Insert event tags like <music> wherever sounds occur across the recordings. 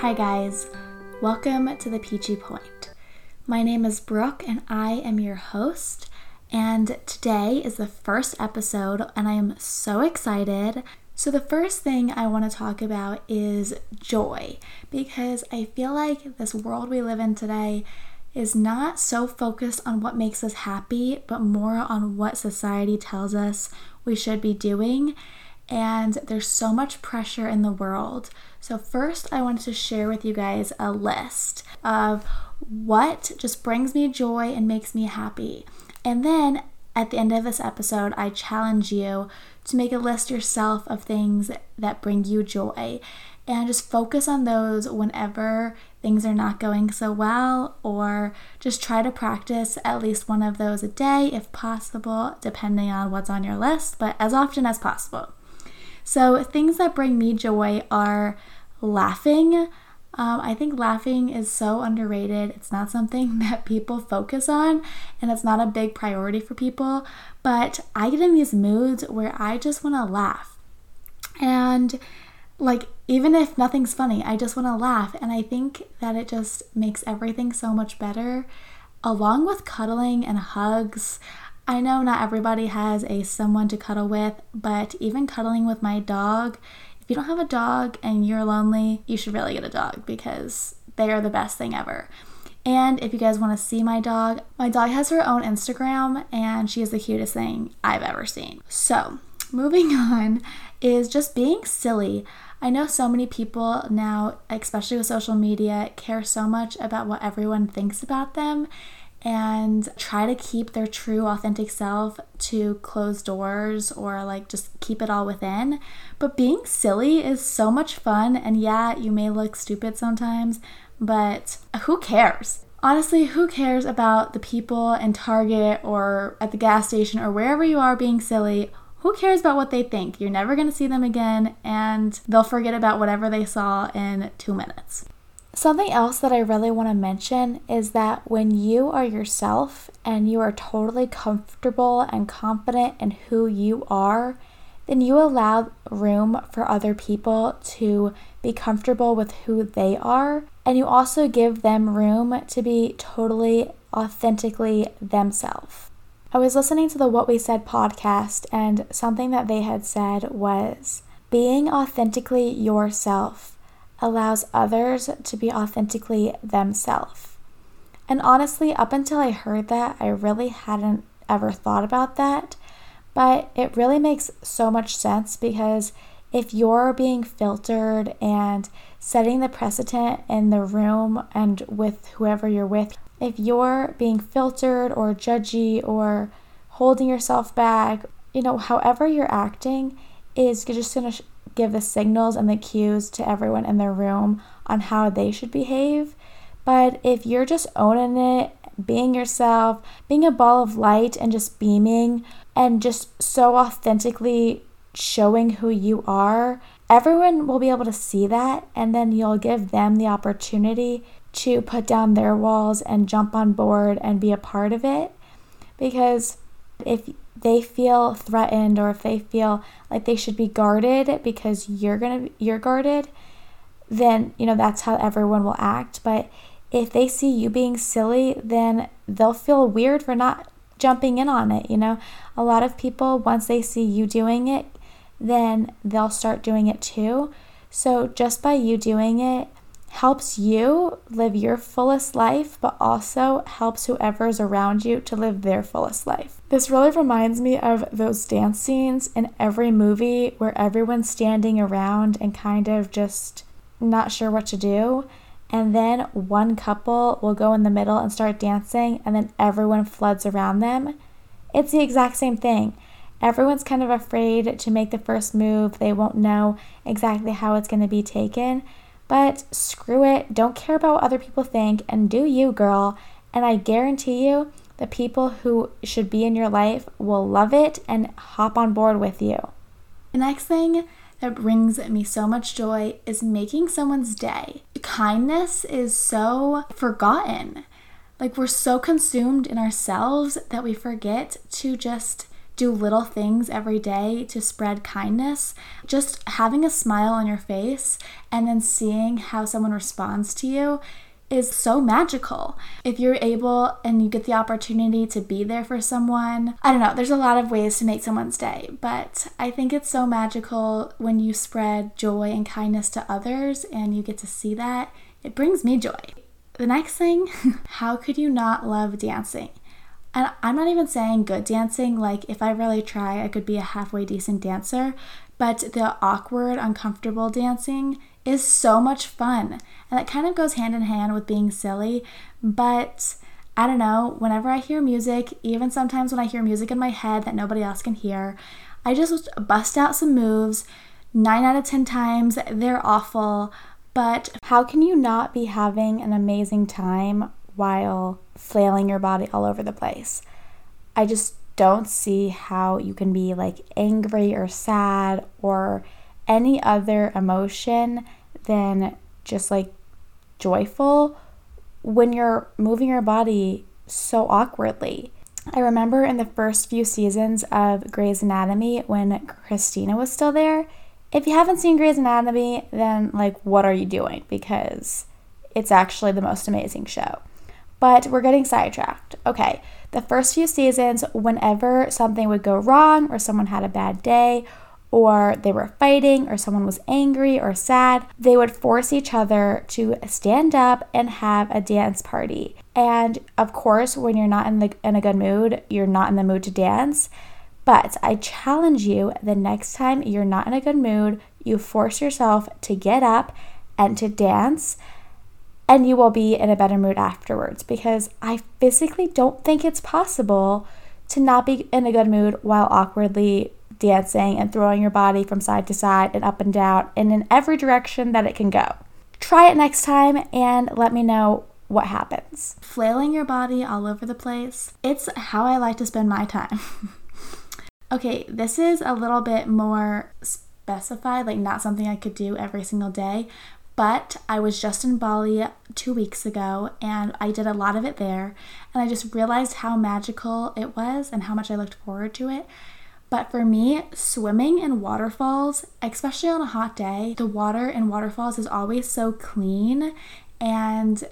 Hi, guys. Welcome to the Peachy Point. My name is Brooke and I am your host. And today is the first episode, and I am so excited. So, the first thing I want to talk about is joy because I feel like this world we live in today is not so focused on what makes us happy, but more on what society tells us we should be doing. And there's so much pressure in the world. So, first, I wanted to share with you guys a list of what just brings me joy and makes me happy. And then at the end of this episode, I challenge you to make a list yourself of things that bring you joy and just focus on those whenever things are not going so well, or just try to practice at least one of those a day if possible, depending on what's on your list, but as often as possible. So, things that bring me joy are laughing. Um, I think laughing is so underrated. It's not something <laughs> that people focus on, and it's not a big priority for people. But I get in these moods where I just want to laugh. And like, even if nothing's funny, I just want to laugh. And I think that it just makes everything so much better. Along with cuddling and hugs, I know not everybody has a someone to cuddle with, but even cuddling with my dog, if you don't have a dog and you're lonely, you should really get a dog because they are the best thing ever. And if you guys want to see my dog, my dog has her own Instagram and she is the cutest thing I've ever seen. So, moving <laughs> on is just being silly. I know so many people now, especially with social media, care so much about what everyone thinks about them and try to keep their true, authentic self to close doors or like just keep it all within. But being silly is so much fun, and yeah, you may look stupid sometimes, but who cares? Honestly, who cares about the people in Target or at the gas station or wherever you are being silly? who cares about what they think? You're never to see them again, and they'll forget about whatever they saw in two minutes. Something else that I really want to mention is that when you are yourself and you are totally comfortable and confident in who you are, then you allow room for other people to be comfortable with who they are. And you also give them room to be totally, authentically themselves. I was listening to the What We Said podcast, and something that they had said was being authentically yourself allows others to be authentically themselves. And honestly, up until I heard that, I really hadn't ever thought about that. But it really makes so much sense because if you're being filtered and setting the precedent in the room and with whoever you're with, if you're being filtered or judgy or holding yourself back, you know, however you're acting is just going to give the signals and the cues to everyone in the room on how they should behave. But if you're just owning it, being yourself, being a ball of light and just beaming and just so authentically showing who you are, everyone will be able to see that and then you'll give them the opportunity to put down their walls and jump on board and be a part of it. Because if they feel threatened or if they feel like they should be guarded because you're going to you're guarded, then you know that's how everyone will act, but if they see you being silly, then they'll feel weird for not jumping in on it, you know? A lot of people once they see you doing it, then they'll start doing it too. So just by you doing it, helps you live your fullest life, but also helps whoever's around you to live their fullest life. This really reminds me of those dance scenes in every movie where everyone's standing around and kind of just not sure what to do. And then one couple will go in the middle and start dancing, and then everyone floods around them. It's the exact same thing. Everyone's kind of afraid to make the first move. They won't know exactly how it's going to be taken. But screw it, don't care about what other people think and do you, girl. And I guarantee you, the people who should be in your life will love it and hop on board with you. The next thing that brings me so much joy is making someone's day. Kindness is so forgotten. Like, we're so consumed in ourselves that we forget to just do little things every day to spread kindness, just having a smile on your face and then seeing how someone responds to you is so magical. If you're able and you get the opportunity to be there for someone, I don't know, there's a lot of ways to make someone's day, but I think it's so magical when you spread joy and kindness to others and you get to see that. It brings me joy. The next thing, <laughs> how could you not love dancing? And I'm not even saying good dancing, like if I really try, I could be a halfway decent dancer, but the awkward, uncomfortable dancing is so much fun. And it kind of goes hand in hand with being silly, but I don't know, whenever I hear music, even sometimes when I hear music in my head that nobody else can hear, I just bust out some moves. Nine out of 10 times, they're awful, but how can you not be having an amazing time while flailing your body all over the place? I just don't see how you can be like angry or sad or any other emotion than just like joyful when you're moving your body so awkwardly. I remember in the first few seasons of Grey's Anatomy when Cristina was still there. If you haven't seen Grey's Anatomy, then like what are you doing? Because it's actually the most amazing show. But we're getting sidetracked. Okay, the first few seasons, whenever something would go wrong or someone had a bad day or they were fighting or someone was angry or sad, they would force each other to stand up and have a dance party. And of course, when you're not in the in a good mood, you're not in the mood to dance. But I challenge you the next time you're not in a good mood, you force yourself to get up and to dance and you will be in a better mood afterwards because I physically don't think it's possible to not be in a good mood while awkwardly dancing and throwing your body from side to side and up and down and in every direction that it can go. Try it next time and let me know what happens. Flailing your body all over the place, it's how I like to spend my time. <laughs> okay, this is a little bit more specified, like not something I could do every single day, but I was just in Bali two weeks ago and I did a lot of it there. And I just realized how magical it was and how much I looked forward to it. But for me, swimming in waterfalls, especially on a hot day, the water in waterfalls is always so clean and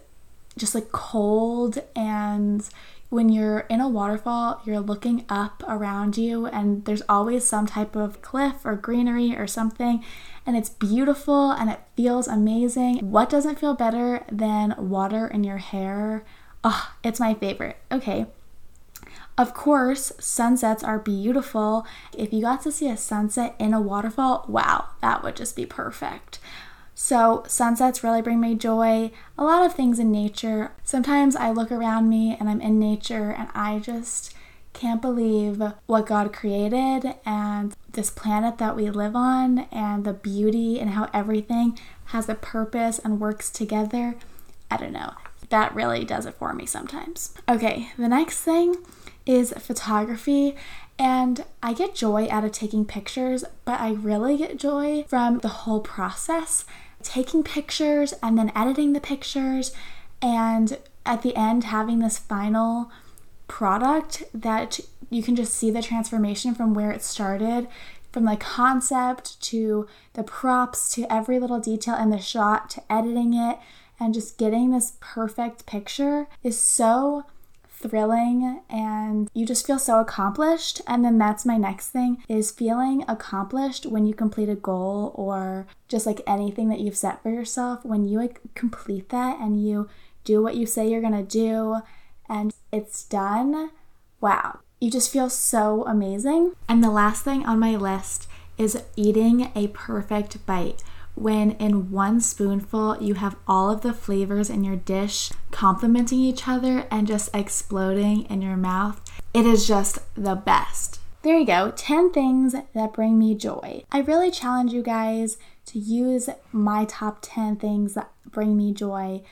just like cold. And when you're in a waterfall, you're looking up around you, and there's always some type of cliff or greenery or something. And it's beautiful and it feels amazing. What doesn't feel better than water in your hair? Oh, it's my favorite. Okay, of course, sunsets are beautiful. If you got to see a sunset in a waterfall, wow, that would just be perfect. So, sunsets really bring me joy. A lot of things in nature. Sometimes I look around me and I'm in nature and I just can't believe what God created and this planet that we live on and the beauty and how everything has a purpose and works together. I don't know. That really does it for me sometimes. Okay, the next thing is photography. And I get joy out of taking pictures, but I really get joy from the whole process taking pictures and then editing the pictures, and at the end, having this final product that you can just see the transformation from where it started from the concept to the props to every little detail in the shot to editing it and just getting this perfect picture is so thrilling and you just feel so accomplished. And then that's my next thing is feeling accomplished when you complete a goal or just like anything that you've set for yourself. When you like complete that and you do what you say you're going to do and it's done wow you just feel so amazing. And the last thing on my list is eating a perfect bite when in one spoonful you have all of the flavors in your dish complementing each other and just exploding in your mouth. It is just the best. There you go, 10 things that bring me joy. I really challenge you guys to use my top 10 things that bring me joy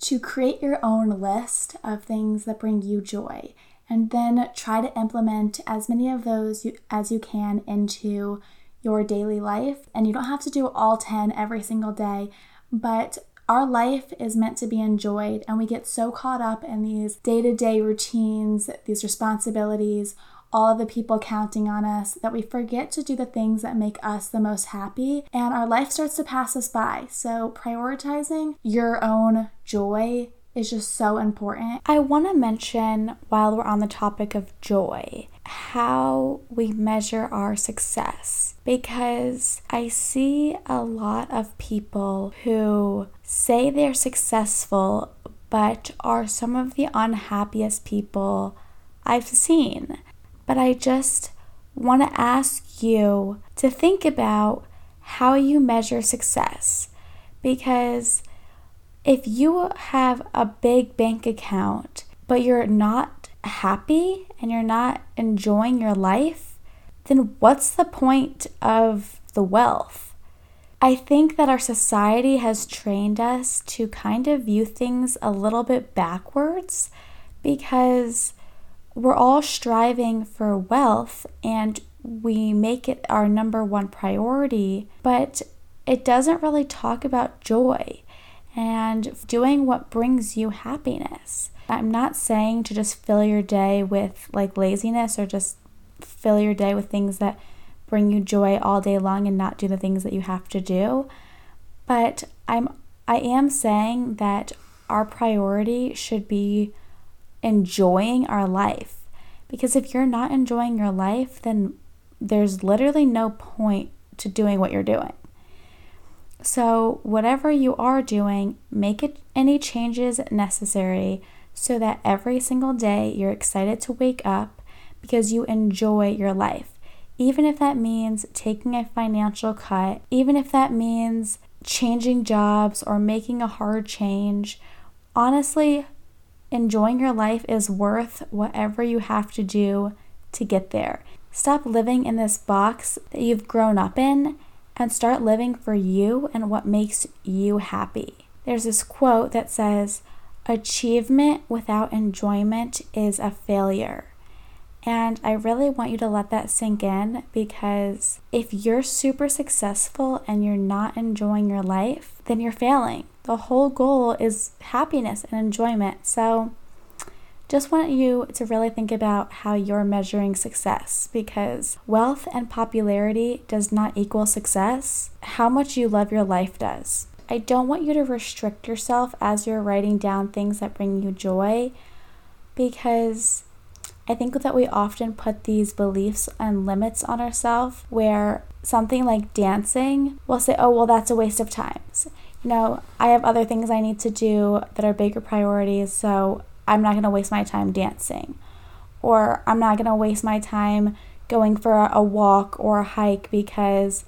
to create your own list of things that bring you joy and then try to implement as many of those as you can into your daily life. And you don't have to do all 10 every single day, but our life is meant to be enjoyed, and we get so caught up in these day to day routines, these responsibilities, all of the people counting on us that we forget to do the things that make us the most happy and our life starts to pass us by. So, prioritizing your own joy is just so important. I want to mention, while we're on the topic of joy, how we measure our success because I see a lot of people who say they're successful but are some of the unhappiest people I've seen. But I just want to ask you to think about how you measure success because if you have a big bank account but you're not happy and you're not enjoying your life, then what's the point of the wealth? I think that our society has trained us to kind of view things a little bit backwards because we're all striving for wealth and we make it our number one priority, but it doesn't really talk about joy and doing what brings you happiness. I'm not saying to just fill your day with like laziness or just fill your day with things that bring you joy all day long and not do the things that you have to do. But I'm I am saying that our priority should be enjoying our life. Because if you're not enjoying your life, then there's literally no point to doing what you're doing. So, whatever you are doing, make it any changes necessary so that every single day you're excited to wake up because you enjoy your life. Even if that means taking a financial cut, even if that means changing jobs or making a hard change, honestly, enjoying your life is worth whatever you have to do to get there. Stop living in this box that you've grown up in and start living for you and what makes you happy. There's this quote that says, Achievement without enjoyment is a failure. And I really want you to let that sink in because if you're super successful and you're not enjoying your life, then you're failing. The whole goal is happiness and enjoyment. So just want you to really think about how you're measuring success because wealth and popularity does not equal success. How much you love your life does. I don't want you to restrict yourself as you're writing down things that bring you joy because I think that we often put these beliefs and limits on ourselves where something like dancing, we'll say, oh, well, that's a waste of time. You know, I have other things I need to do that are bigger priorities, so I'm not going to waste my time dancing. Or I'm not going to waste my time going for a walk or a hike because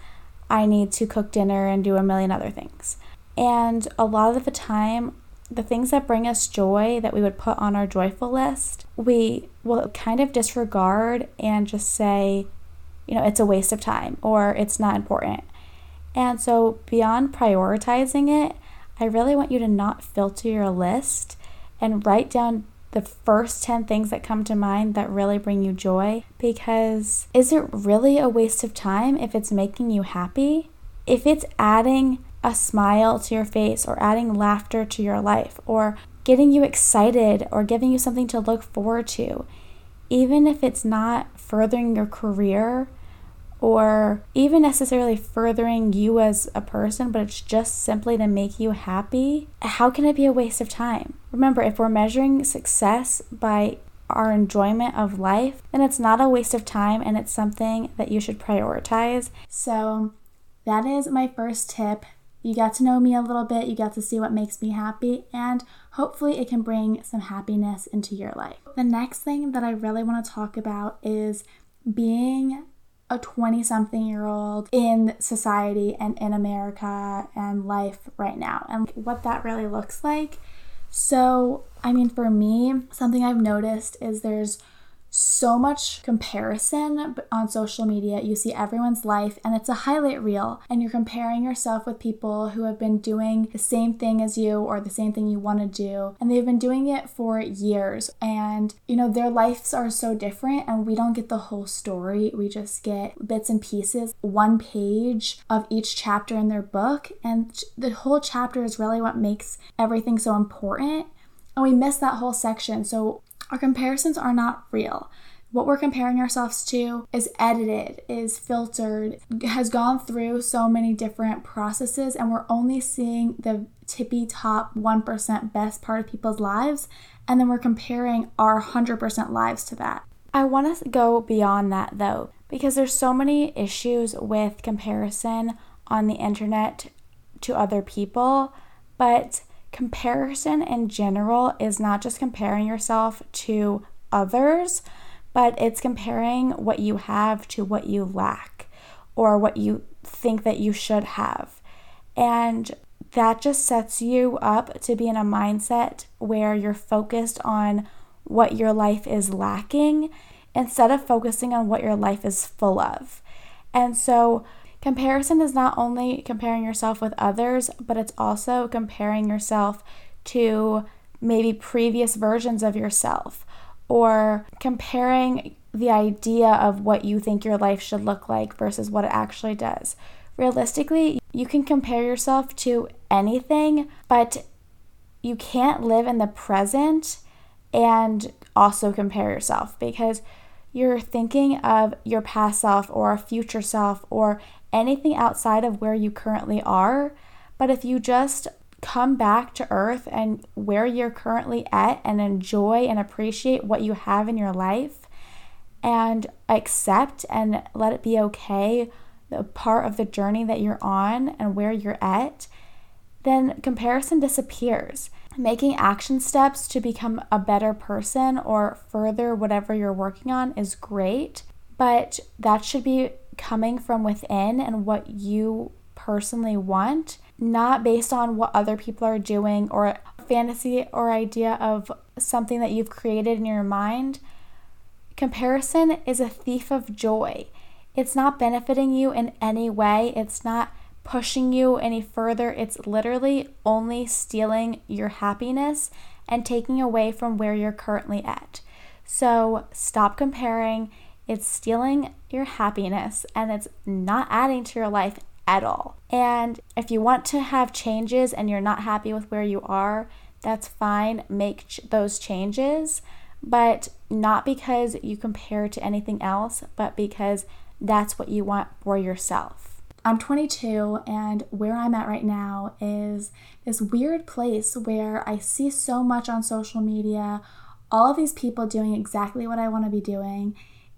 I need to cook dinner and do a million other things. And a lot of the time, the things that bring us joy that we would put on our joyful list, we will kind of disregard and just say, you know, it's a waste of time or it's not important. And so, beyond prioritizing it, I really want you to not filter your list and write down the first 10 things that come to mind that really bring you joy because is it really a waste of time if it's making you happy? If it's adding a smile to your face or adding laughter to your life or getting you excited or giving you something to look forward to, even if it's not furthering your career or even necessarily furthering you as a person, but it's just simply to make you happy, how can it be a waste of time? Remember, if we're measuring success by our enjoyment of life, then it's not a waste of time and it's something that you should prioritize. So, that is my first tip. You got to know me a little bit, you got to see what makes me happy, and hopefully it can bring some happiness into your life. The next thing that I really want to talk about is being a 20 something year old in society and in America and life right now and what that really looks like. So, I mean, for me, something I've noticed is there's so much comparison on social media. You see everyone's life and it's a highlight reel, and you're comparing yourself with people who have been doing the same thing as you or the same thing you want to do, and they've been doing it for years. And you know, their lives are so different, and we don't get the whole story. We just get bits and pieces, one page of each chapter in their book, and the whole chapter is really what makes everything so important. And we miss that whole section. So our comparisons are not real. what we're comparing ourselves to is edited, is filtered, has gone through so many different processes, and we're only seeing the tippy top 1% best part of people's lives, and then we're comparing our 100% lives to that. I want to go beyond that though, because there's so many issues with comparison on the internet to other people, but comparison in general is not just comparing yourself to others, but it's comparing what you have to what you lack or what you think that you should have. And that just sets you up to be in a mindset where you're focused on what your life is lacking instead of focusing on what your life is full of. And so, comparison is not only comparing yourself with others, but it's also comparing yourself to maybe previous versions of yourself or comparing the idea of what you think your life should look like versus what it actually does. Realistically, you can compare yourself to anything, but you can't live in the present and also compare yourself because you're thinking of your past self or a future self or anything outside of where you currently are. But if you just come back to earth and where you're currently at and enjoy and appreciate what you have in your life and accept and let it be okay the part of the journey that you're on and where you're at, then comparison disappears. Making action steps to become a better person or further whatever you're working on is great, but that should be coming from within and what you personally want not based on what other people are doing or fantasy or idea of something that you've created in your mind. Comparison is a thief of joy. It's not benefiting you in any way. It's not pushing you any further. It's literally only stealing your happiness and taking away from where you're currently at. So stop comparing. It's stealing your happiness and it's not adding to your life at all. And if you want to have changes and you're not happy with where you are, that's fine. Make ch- those changes, but not because you compare to anything else, but because that's what you want for yourself. I'm 22, and where I'm at right now is this weird place where I see so much on social media, all of these people doing exactly what I want to be doing,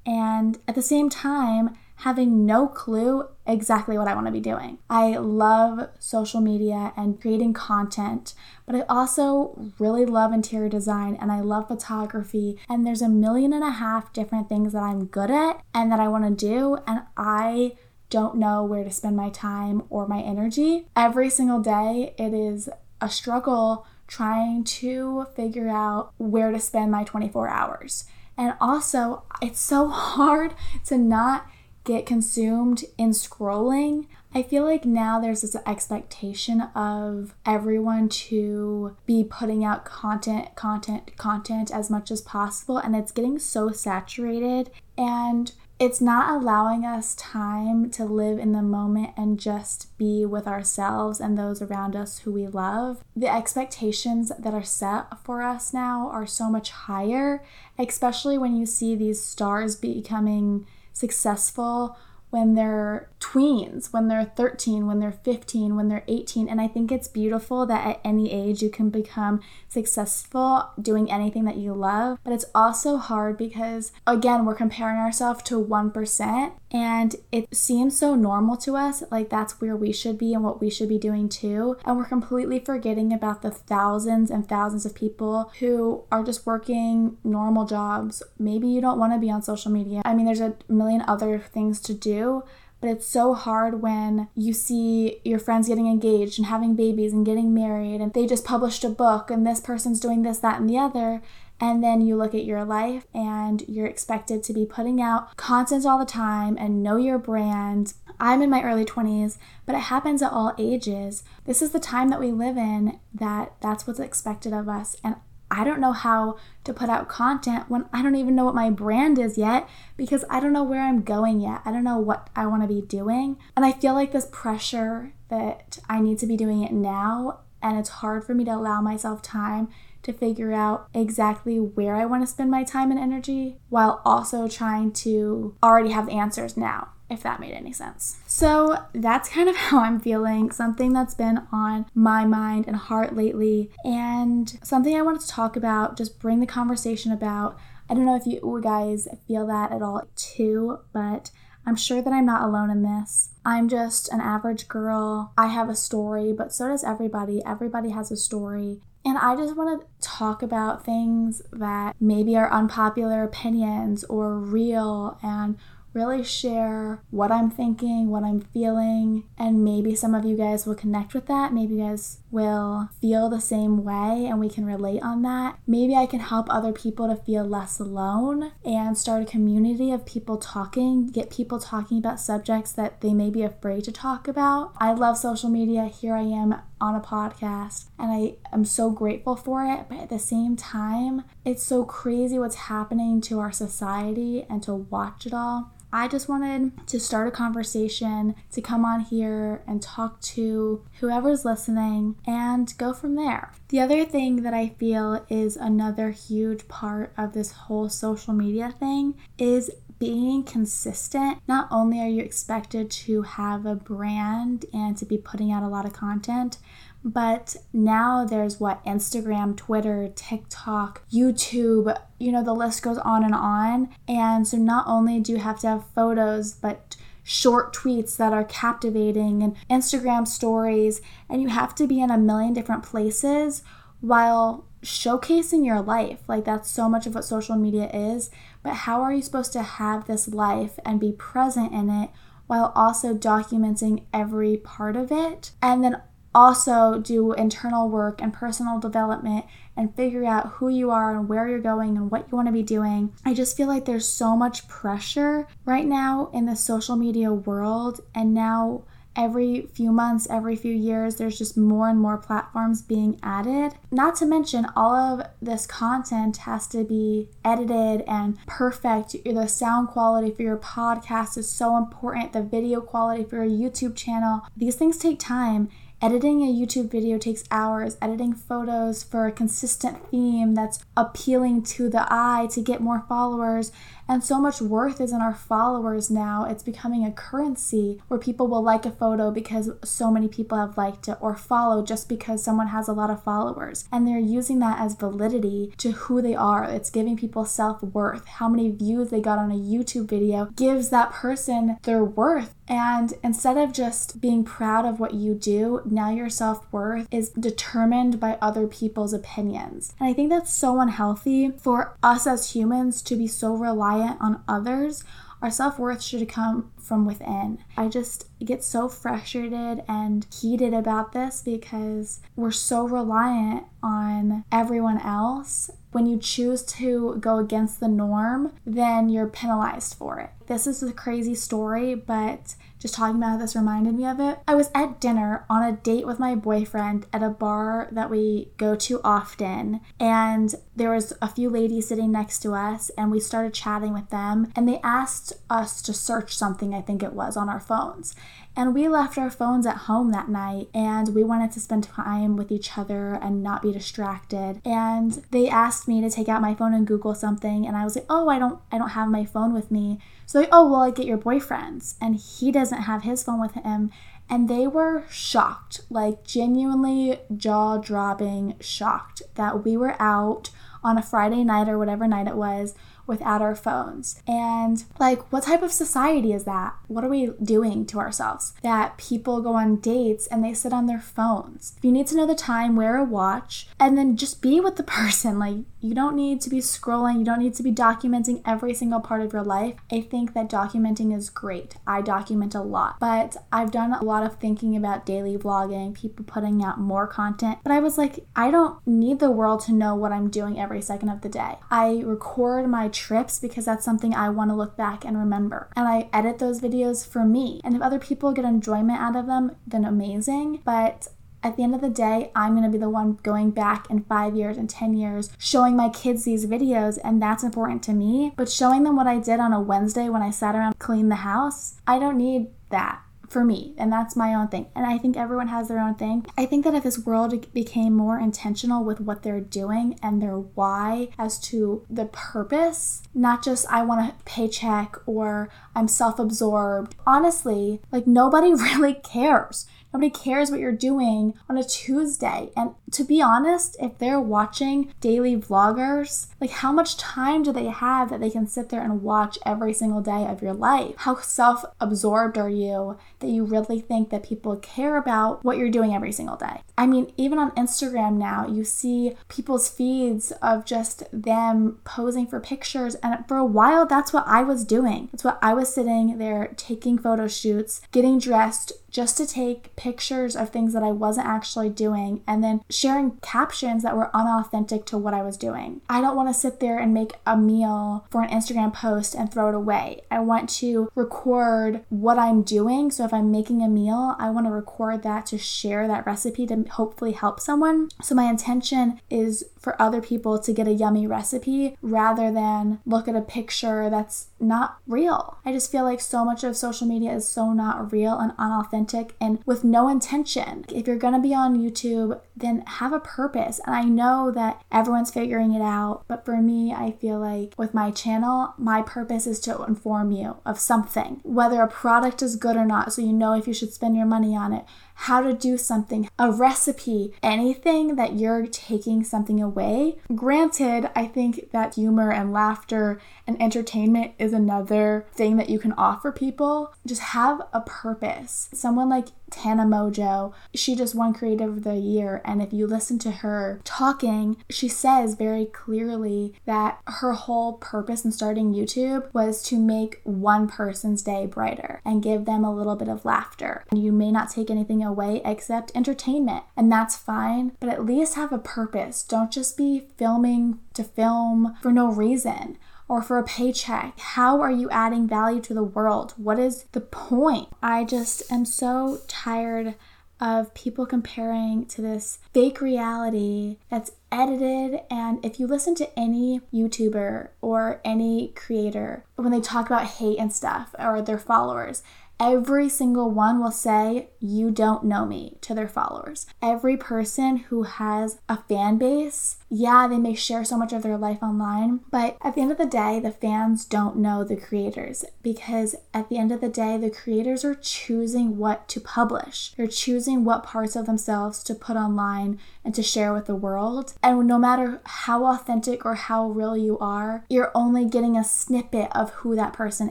and at the same time, having no clue exactly what I want to be doing. I love social media and creating content, but I also really love interior design and I love photography. And there's a million and a half different things that I'm good at and that I want to do. And I don't know where to spend my time or my energy. Every single day, it is a struggle trying to figure out where to spend my 24 hours. And also, it's so <laughs> hard to not get consumed in scrolling. I feel like now there's this expectation of everyone to be putting out content, content, content as much as possible, and it's getting so saturated and it's not allowing us time to live in the moment and just be with ourselves and those around us who we love. The expectations that are set for us now are so much higher, especially when you see these stars becoming successful when they're tweens, when they're 13, when they're 15, when they're 18. And I think it's beautiful that at any age you can become successful doing anything that you love. But it's also hard because, again, we're comparing ourselves to 1%. And it seems so normal to us, like that's where we should be and what we should be doing too. And we're completely forgetting about the thousands and thousands of people who are just working normal jobs. Maybe you don't want to be on social media. I mean, there's a million other things to do but it's so hard when you see your friends getting engaged and having babies and getting married and they just published a book and this person's doing this, that, and the other. And then you look at your life and you're expected to be putting out content all the time and know your brand. I'm in my early 20s, but it happens at all ages. This is the time that we live in that that's what's expected of us. And I don't know how to put out content when I don't even know what my brand is yet because I don't know where I'm going yet. I don't know what I want to be doing. And I feel like this pressure that I need to be doing it now, and it's hard for me to allow myself time to figure out exactly where I want to spend my time and energy while also trying to already have answers now if that made any sense. So that's kind of <laughs> how I'm feeling, something that's been on my mind and heart lately, and something I wanted to talk about, just bring the conversation about. I don't know if you guys feel that at all too, but I'm sure that I'm not alone in this. I'm just an average girl. I have a story, but so does everybody. Everybody has a story. And I just want to talk about things that maybe are unpopular opinions or real and really share what I'm thinking, what I'm feeling, and maybe some of you guys will connect with that. Maybe you guys will feel the same way and we can relate on that. Maybe I can help other people to feel less alone and start a community of people talking, get people talking about subjects that they may be afraid to talk about. I love social media. Here I am on a podcast and I am so grateful for it, but at the same time, it's so crazy what's happening to our society and to watch it all. I just wanted to start a conversation to come on here and talk to whoever's listening and go from there. The other thing that I feel is another huge part of this whole social media thing is being consistent. Not only are you expected to have a brand and to be putting out a lot of content, but now there's what Instagram, Twitter, TikTok, YouTube, you know, the list goes on and on. And so not only do you have to have photos, but short tweets that are captivating and Instagram stories, and you have to be in a million different places while showcasing your life. Like, that's so much of what social media is. But how are you supposed to have this life and be present in it while also documenting every part of it? And then also do internal work and personal development and figure out who you are and where you're going and what you want to be doing. I just feel like there's so much pressure right now in the social media world, and now every few months, every few years, there's just more and more platforms being added. Not to mention, all of this content has to be edited and perfect. The sound quality for your podcast is so important, the video quality for your YouTube channel. These things take time Editing a YouTube video takes hours, editing photos for a consistent theme that's appealing to the eye to get more followers. And so much worth is in our followers now. It's becoming a currency where people will like a photo because so many people have liked it, or follow just because someone has a lot of followers. And they're using that as validity to who they are. It's giving people self worth. How many views they got on a YouTube video gives that person their worth. And instead of just being proud of what you do, now your self worth is determined by other people's opinions. And I think that's so unhealthy for us as humans to be so reliant on others. Our self worth should come from within. I just get so frustrated and heated about this because we're so reliant on everyone else. When you choose to go against the norm, then you're penalized for it. This is a crazy story, but just talking about this reminded me of it. I was at dinner on a date with my boyfriend at a bar that we go to often, and there was a few ladies sitting next to us, and we started chatting with them, and they asked us to search something, I think it was, on our phones. And we left our phones at home that night and we wanted to spend time with each other and not be distracted. And they asked me to take out my phone and Google something and I was like, "Oh, I don't I don't have my phone with me." So like, "Oh, well, I get your boyfriend's." And he doesn't have his phone with him. And they were shocked, like genuinely jaw dropping shocked that we were out on a Friday night or whatever night it was without our phones. And like, what type of society is that? What are we doing to ourselves? That people go on dates and they sit on their phones. If you need to know the time, wear a watch and then just be with the <laughs> person. Like, you don't need to be scrolling, you don't need to be documenting every single part of your life. I think that documenting is great. I document a lot, but I've done a lot of thinking about daily vlogging, people putting out more content. But I was like, I don't need the world to know what I'm doing every second of the day. I record my trips because that's something I want to look back and remember. And I edit those videos for me. And if other people get enjoyment out of them, then amazing. But at the end of the day, I'm going to be the one going back in five years and 10 years showing my kids these videos, and that's important to me. But showing them what I did on a Wednesday when I sat around cleaning the house, I don't need that for me, and that's my own thing. And I think everyone has their own thing. I think that if this world became more intentional with what they're doing and their why as to the purpose, not just I want a paycheck or I'm self absorbed. Honestly, like nobody <laughs> really cares. Nobody cares what you're doing on a Tuesday. And to be honest, if they're watching daily vloggers, like how much time do they have that they can sit there and watch every single day of your life? How self absorbed are you that you really think that people care about what you're doing every single day? I mean, even on Instagram now, you see people's feeds of just them posing for pictures. And for a while, that's what I was doing. That's what I was sitting there taking photo shoots, getting dressed, just to take pictures of things that I wasn't actually doing and then sharing captions that were unauthentic to what I was doing. I don't want to sit there and make a meal for an Instagram post and throw it away. I want to record what I'm doing. So if I'm making a meal, I want to record that to share that recipe to hopefully help someone. So my intention is for other people to get a yummy recipe rather than look at a picture that's not real. I just feel like so much of social media is so not real and unauthentic and with no intention. If you're gonna be on YouTube, then have a purpose. And I know that everyone's figuring it out, but for me, I feel like with my channel, my purpose is to inform you of something, whether a product is good or not, so you know if you should spend your money on it how to do something, a recipe, anything that you're taking something away. Granted, I think that humor and laughter and entertainment is another thing that you can offer people. Just have a purpose. Someone like Tana Mongeau, she just won Creative of the Year. And if you listen to her talking, she says very clearly that her whole purpose in starting YouTube was to make one person's day brighter and give them a little bit of laughter. And you may not take anything away except entertainment, and that's fine, but at least have a purpose. Don't just be filming to film for no reason or for a paycheck? How are you adding value to the world? What is the point? I just am so tired of people comparing to this fake reality that's edited. And if you listen to any YouTuber or any creator, when they talk about hate and stuff or their followers, Every single one will say, You don't know me to their followers. Every person who has a fan base, yeah, they may share so much of their life online, but at the end of the day, the fans don't know the creators because at the end of the day, the creators are choosing what to publish. They're choosing what parts of themselves to put online and to share with the world. And no matter how authentic or how real you are, you're only getting a snippet of who that person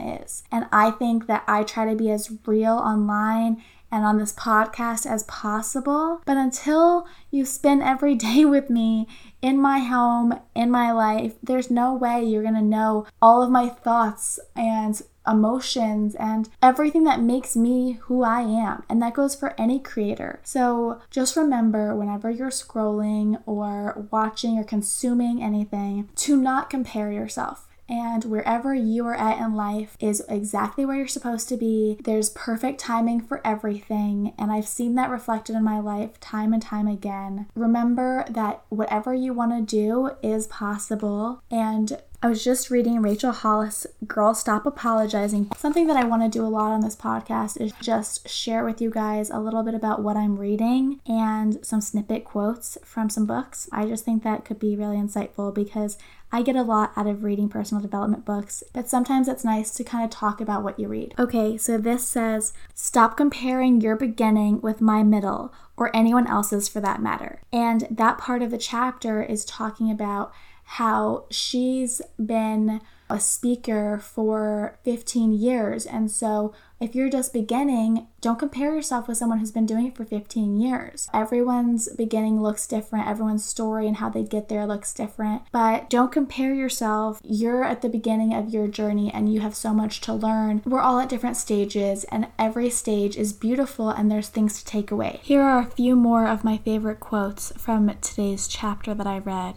is. And I think that I try to be as real online and on this podcast as possible. But until you spend every <laughs> day with me in my home, in my life, there's no way you're gonna know all of my thoughts and emotions and everything that makes me who I am. And that goes for any creator. So just remember whenever you're scrolling or watching or consuming anything to not compare yourself and wherever you are at in life is exactly where you're supposed to be. There's perfect timing for everything, and I've seen that reflected in my life time and time again. Remember that whatever you want to do is possible, and I was just reading Rachel Hollis' Girl Stop Apologizing. Something that I want to do a lot on this podcast is just share with you guys a little bit about what I'm reading and some snippet quotes from some books. I just think that could be really insightful because I get a lot out of reading personal development books, but sometimes it's nice to kind of talk about what you read. Okay, so this says stop comparing your beginning with my middle or anyone else's for that matter. And that part of the chapter is talking about how she's been a speaker for 15 years. And so, if you're just beginning, don't compare yourself with someone who's been doing it for 15 years. Everyone's beginning looks different, everyone's story and how they get there looks different. But don't compare yourself. You're at the beginning of your journey and you have so much to learn. We're all at different stages, and every stage is beautiful and there's things to take away. Here are a few more of my favorite quotes from today's chapter that I read.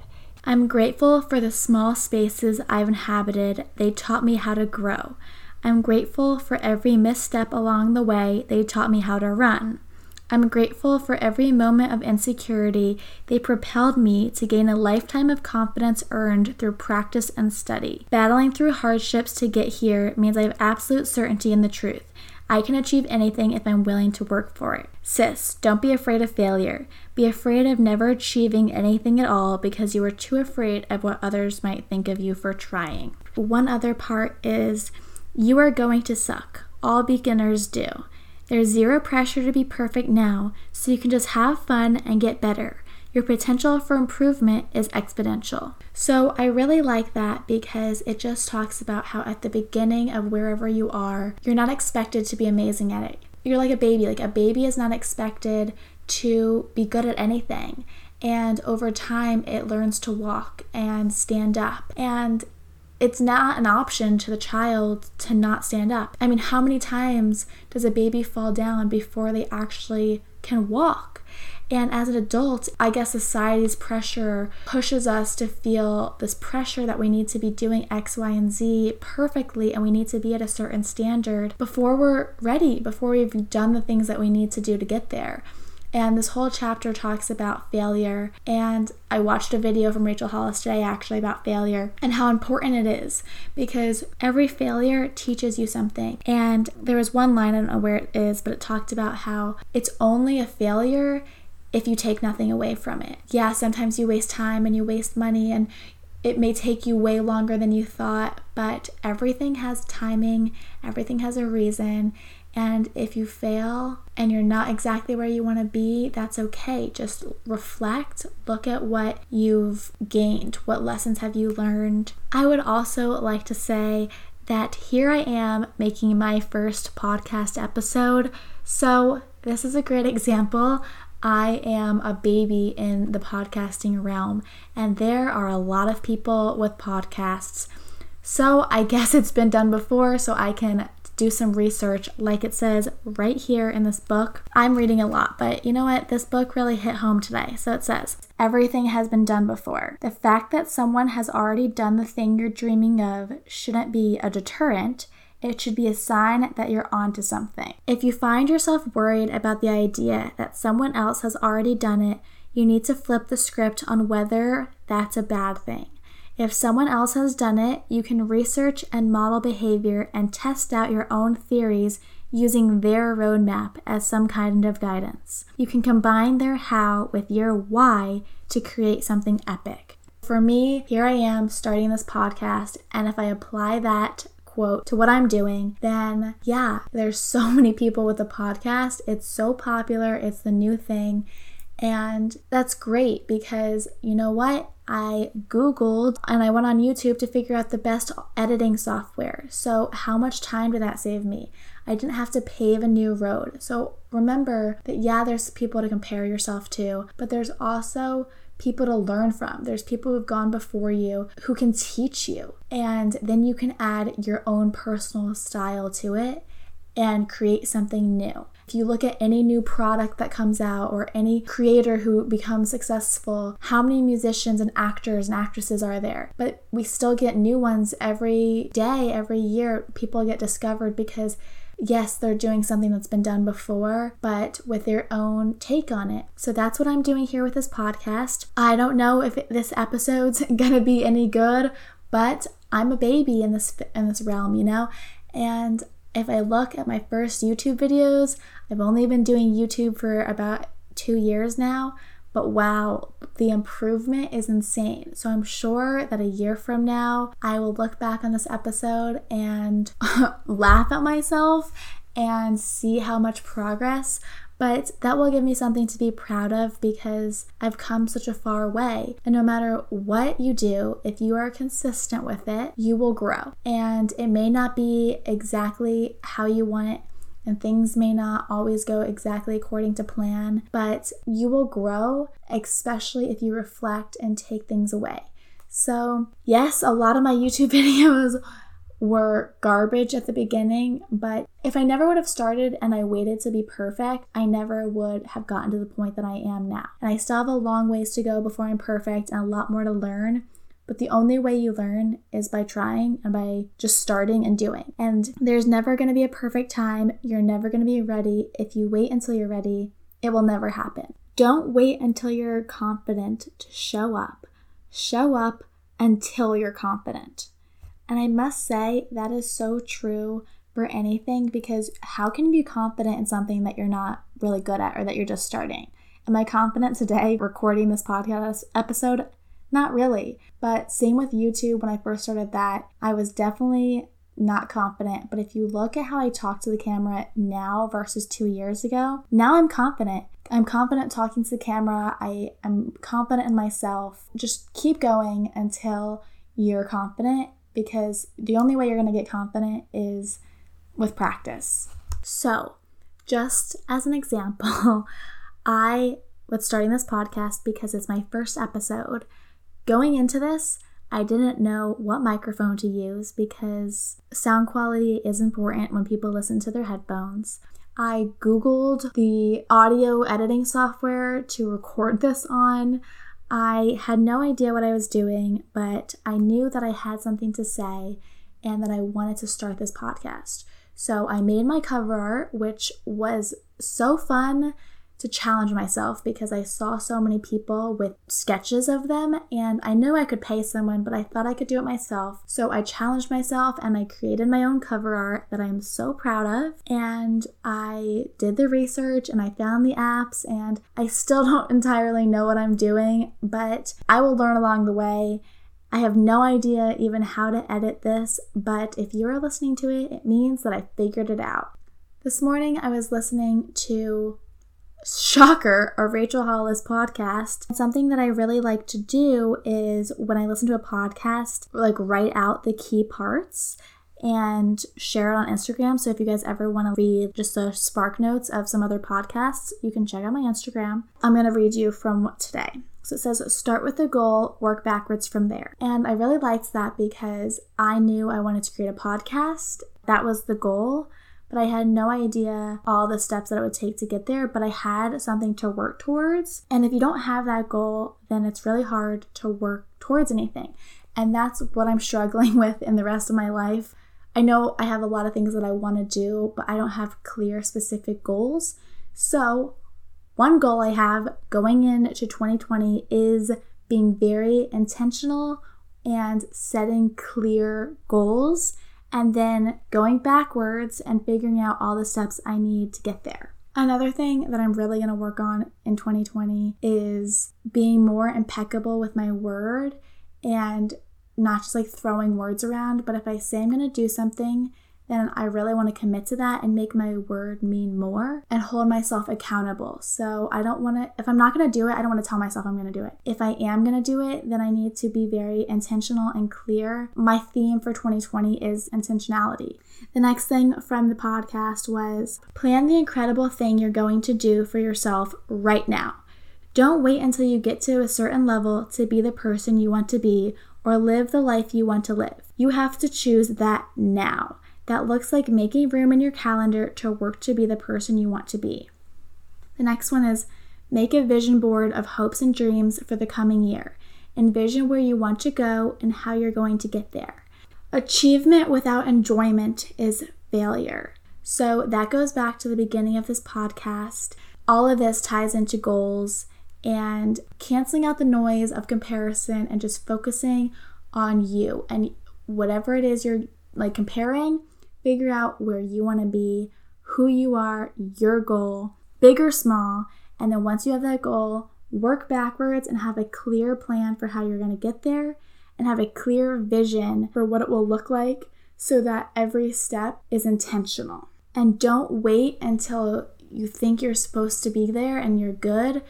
I'm grateful for the small spaces I've inhabited. They taught me how to grow. I'm grateful for every misstep along the way. They taught me how to run. I'm grateful for every moment of insecurity. They propelled me to gain a lifetime of confidence earned through practice and study. Battling through hardships to get here means I have absolute certainty in the truth. I can achieve anything if I'm willing to work for it. Sis, don't be afraid of failure. Be afraid of never achieving anything at all because you are too afraid of what others might think of you for trying. One other part is you are going to suck. All beginners do. There's zero pressure to be perfect now, so you can just have fun and get better. Your potential for improvement is exponential. So, I really like that because it just talks about how at the beginning of wherever you are, you're not expected to be amazing at it. You're like a baby. Like a baby is not expected to be good at anything. And over time, it learns to walk and stand up. And it's not an option to the child to not stand up. I mean, how many times does a baby fall down before they actually can walk? And as an adult, I guess society's pressure pushes us to feel this pressure that we need to be doing X, Y, and Z perfectly, and we need to be at a certain standard before we're ready, before we've done the things that we need to do to get there. And this whole chapter talks about failure. And I watched a video from Rachel Hollis today actually about failure and how important it is because every failure teaches you something. And there was one line, I don't know where it is, but it talked about how it's only a failure if you take nothing away from it. Yeah, sometimes you waste time and you waste money and it may take you way longer than you thought, but everything has timing, everything has a reason, and if you fail and you're not exactly where you want to be, that's okay. Just reflect, look at what you've gained, what lessons have you learned. I would also like to say that here I am making my first podcast episode. So, this is a great example. I am a baby in the podcasting realm, and there are a lot of people with podcasts. So, I <laughs> guess it's been done before, so I can do some research, like it says right here in this book. I'm reading a lot, but you know what? This book really hit home today. So it says, Everything has been done before. The fact that someone has already done the thing you're dreaming of shouldn't be a deterrent. It should be a sign that you're onto something. If you find yourself worried about the idea that someone else has already done it, you need to flip the script on whether that's a bad thing. If someone else has done it, you can research and model behavior and test out your own theories using their roadmap as some kind of guidance. You can combine their how with your why to create something epic. For me, here I am starting this podcast, and if I apply that quote to what I'm doing, then yeah, there's so <laughs> many people with a podcast. It's so popular, it's the new thing. And that's great because you know what? I Googled and I went on YouTube to figure out the best editing software. So, how much time did that save me? I didn't have to pave a new road. So, remember that yeah, there's people to compare yourself to, but there's also people to learn from. There's people who've gone before you who can teach you. And then you can add your own personal style to it and create something new. If you look at any new product that comes out or any creator who becomes successful, how many musicians and actors and actresses are there? But we still get new ones every day, every year. People get discovered because yes, they're doing something that's been done before, but with their own take on it. So that's what I'm doing here with this podcast. I don't know if this episode's <laughs> gonna be any good, but I'm a baby in this in this realm, you know, and if I look at my first YouTube videos, I've only been doing YouTube for about two years now, but wow, the improvement is insane. So I'm sure that a year from now, I will look back on this episode and <laughs> laugh at myself and see how much progress but that will give me something to be proud of because I've come such a far way. And no matter what you do, if you are consistent with it, you will grow. And it may not be exactly how you want it and things may not always go exactly according to plan, but you will grow, especially if you reflect and take things away. So, yes, a lot of my YouTube <laughs> videos were garbage at the beginning, but if I never would have started and I waited to be perfect, I never would have gotten to the point that I am now. And I still have a long ways to go before I'm perfect and a lot more to learn. But the only way you learn is by trying and by just starting and doing. And there's never going to be a perfect time. You're never going to be ready. If you wait until you're ready, it will never happen. Don't wait until you're confident to show up. Show up until you're confident. And I must say, that is so true for anything because how can you be confident in something that you're not really good at or that you're just starting? Am I confident today recording this podcast episode? Not really. But same with YouTube, when I first started that, I was definitely not confident. But if you look at how I talk to the camera now versus two years ago, now I'm confident. I'm confident talking to the camera. I am confident in myself. Just keep going until you're confident because the only way you're going to get confident is with practice. So, just as an example, <laughs> I was starting this podcast because it's my first episode. Going into this, I didn't know what microphone to use because sound quality is important when people listen to their headphones. I Googled the audio editing software to record this on. I had no idea what I was doing, but I knew that I had something to say and that I wanted to start this podcast. So I made my cover art, which was so fun to challenge myself because I saw so many people with sketches of them and I knew I could pay someone, but I thought I could do it myself. So I challenged myself and I created my own cover art that I'm so proud of. And I did the research and I found the apps and I still <laughs> don't entirely know what I'm doing, but I will learn along the way. I have no idea even how to edit this, but if you are listening to it, it means that I figured it out. This morning I was listening to shocker, a Rachel Hollis podcast. Something that I really like to do is when I listen to a podcast, like write out the key parts and share it on Instagram. So if you guys ever want to read just the spark notes of some other podcasts, you can check out my Instagram. I'm going to read you from today. So it says, start with the goal, work backwards from there. And I really liked that because I knew I wanted to create a podcast. That was the goal but I had no idea all the steps that it would take to get there. But I had something to work towards. And if you don't have that goal, then it's really hard to work towards anything. And that's what I'm <laughs> struggling with in the rest of my life. I know I have a lot of things that I want to do, but I don't have clear, specific goals. So, one goal I have going into 2020 is being very intentional and setting clear goals and then going backwards and figuring out all the steps I need to get there. Another thing that I'm really going to work on in 2020 is being more impeccable with my word and not just like throwing words around, but if I say I'm going to do something then I really want to commit to that and make my word mean more and hold myself accountable. So I don't want to, if I'm not going to do it, I don't want to tell myself I'm going to do it. If I am going to do it, then I need to be very intentional and clear. My theme for 2020 is intentionality. The next thing from the podcast was plan the incredible thing you're going to do for yourself right now. Don't wait until you get to a certain level to be the person you want to be or live the life you want to live. You have to choose that now. That looks like making room in your calendar to work to be the person you want to be. The next one is make a vision board of hopes and dreams for the coming year. Envision where you want to go and how you're going to get there. Achievement without enjoyment is failure. So that goes back to the beginning of this podcast. All of this ties into goals and canceling out the noise of comparison and just focusing on you and whatever it is you're like comparing, figure out where you want to be, who you are, your goal, big or small. And then once you have that goal, work backwards and have a clear plan for how you're going to get there and have a clear vision for what it will look like so that every step is intentional. And don't wait until you think you're supposed to be there and you're good.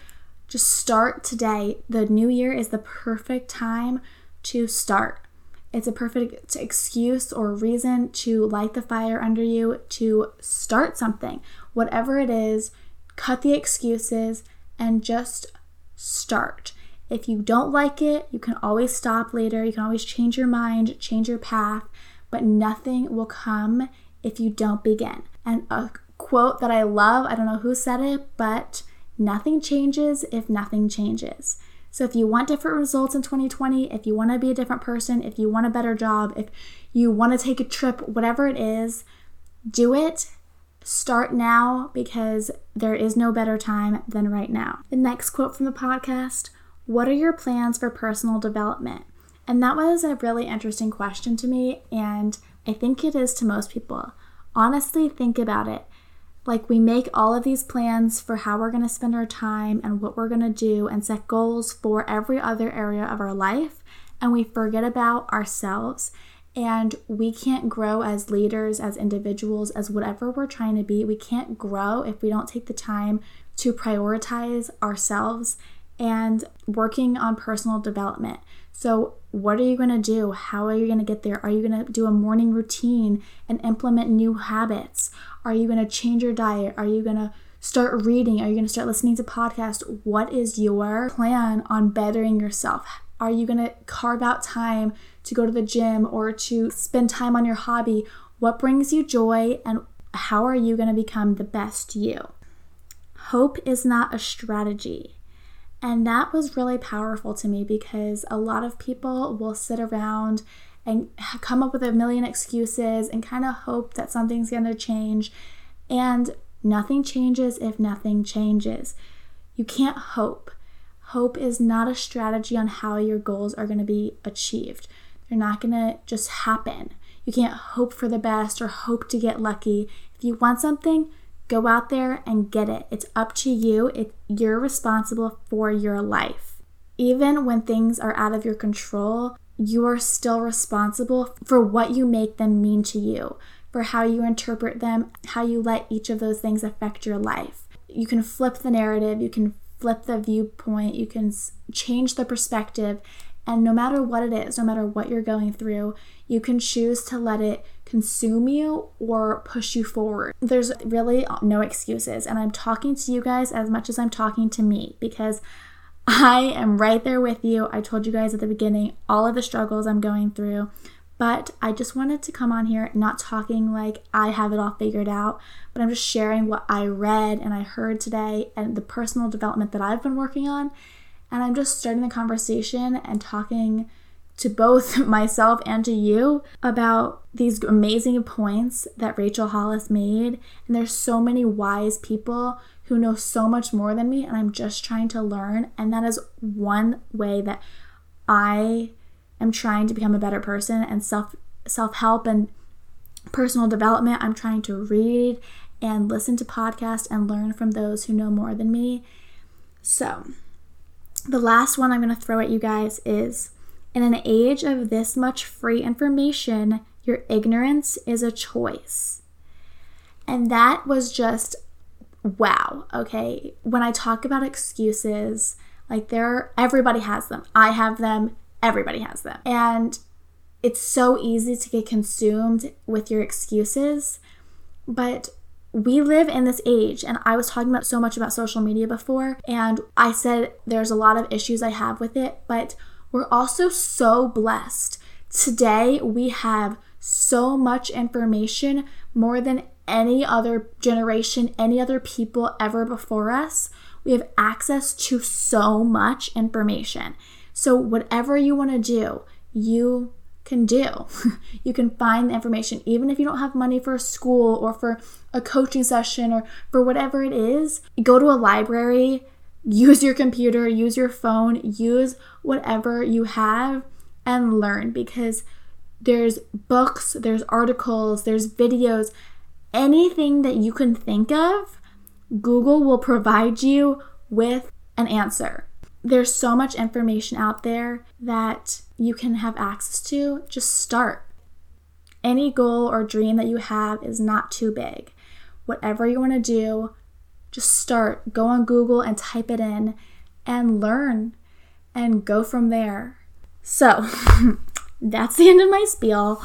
Just start today. The new year is the perfect time to start. It's a perfect excuse or reason to light the fire under you to start something. Whatever it is, cut the excuses and just start. If you don't like it, you can always stop later. You can always change your mind, change your path, but nothing will come if you don't begin. And a quote that I love, I don't know who said it, but nothing changes if nothing changes. So if you want different results in 2020, if you want to be a different person, if you want a better job, if you want to take a trip, whatever it is, do it. Start now because there is no better time than right now. The next quote from the podcast What are your plans for personal development? And that was a really interesting question to me, and I think it is to most people. honestly think about it. Like, we make all of these plans for how we're going to spend our time and what we're going to do and set goals for every other area of our life, and we forget about ourselves. And we can't grow as leaders, as individuals, as whatever we're trying to be. We can't grow if we don't take the time to prioritize ourselves and working on personal development. So, what are you going to do? How are you going to get there? Are you going to do a morning routine and implement new habits? Are you going to change your diet? Are you going to start reading? Are you going to start listening to podcasts? What is your plan on bettering yourself? Are you going to carve out time to go to the gym or to spend time on your hobby? What brings you joy and how are you going to become the best you? Hope is not a strategy. And that was really powerful to me because a lot of people will sit around and come up with a million excuses and kind of hope that something's going to change. And nothing changes if nothing changes. You can't hope. Hope is not a strategy on how your goals are going to be achieved. They're not going to just happen. You can't hope for the best or hope to get lucky. If you want something, Go out there and get it. It's up to you. It, you're responsible for your life. Even when things are out of your control, you are still responsible for what you make them mean to you, for how you interpret them, how you let each of those things affect your life. You can flip the narrative, you can flip the viewpoint, you can change the perspective, and no matter what it is, no matter what you're going through, you can choose to let it consume you or push you forward. There's really no excuses. And I'm talking to you guys as much as I'm talking to me because I am right there with you. I told you guys at the beginning all of the struggles I'm going through. But I just wanted to come on here not talking like I have it all figured out, but I'm just sharing what I read and I heard today and the personal development that I've been working on and I'm just starting the conversation and talking to both <laughs> myself and to you about these amazing points that Rachel Hollis made. And there's so many wise people who know so much more than me, and I'm just trying to learn. And that is one way that I am trying to become a better person and self self help and personal development. I'm trying to read and listen to podcasts and learn from those who know more than me. So, the last one I'm going to throw at you guys is in an age of this much free information, your ignorance is a choice. And that was just wow, okay? When I talk about excuses, like there everybody has them. I have them, everybody has them. And it's so easy to get consumed with your excuses, but we live in this age and i was talking about so much about social media before and i said there's a lot of issues i have with it but we're also so blessed today we have so much information more than any other generation any other people ever before us we have access to so much information so whatever you want to do you can do. <laughs> you can find the information, even if you don't have money for a school or for a coaching session or for whatever it is. Go to a library, use your computer, use your phone, use whatever you have and learn because there's books, there's articles, there's videos, anything that you can think of, Google will provide you with an answer. There's so much information out there that you can have access to. Just start. Any goal or dream that you have is not too big. Whatever you want to do, just start. Go on Google and type it in and learn and go from there. So, <laughs> that's the end of my spiel.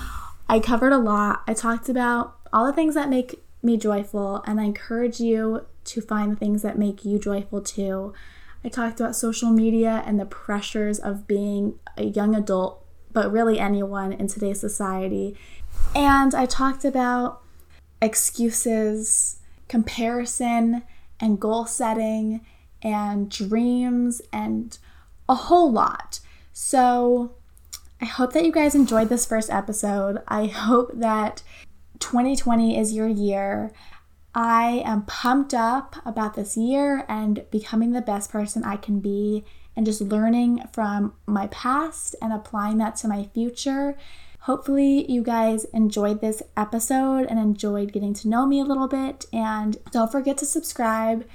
I covered a lot. I talked about all the things that make me joyful, and I encourage you to find the things that make you joyful too. I talked about social media and the pressures of being a young adult, but really anyone in today's society. And I talked about excuses, comparison, and goal setting, and dreams, and a whole lot. So, I hope that you guys enjoyed this first episode. I hope that 2020 is your year. I am pumped up about this year and becoming the best person I can be and just learning from my past and applying that to my future. Hopefully, you guys enjoyed this episode and enjoyed getting to know me a little bit. And don't forget to subscribe.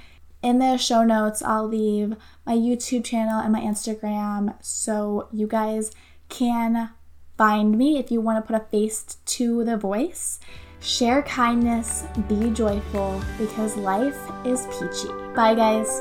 In the show notes, I'll leave my YouTube channel and my Instagram so you guys can find me if you want to put a face to the voice. Share kindness, be joyful because life is peachy. Bye, guys.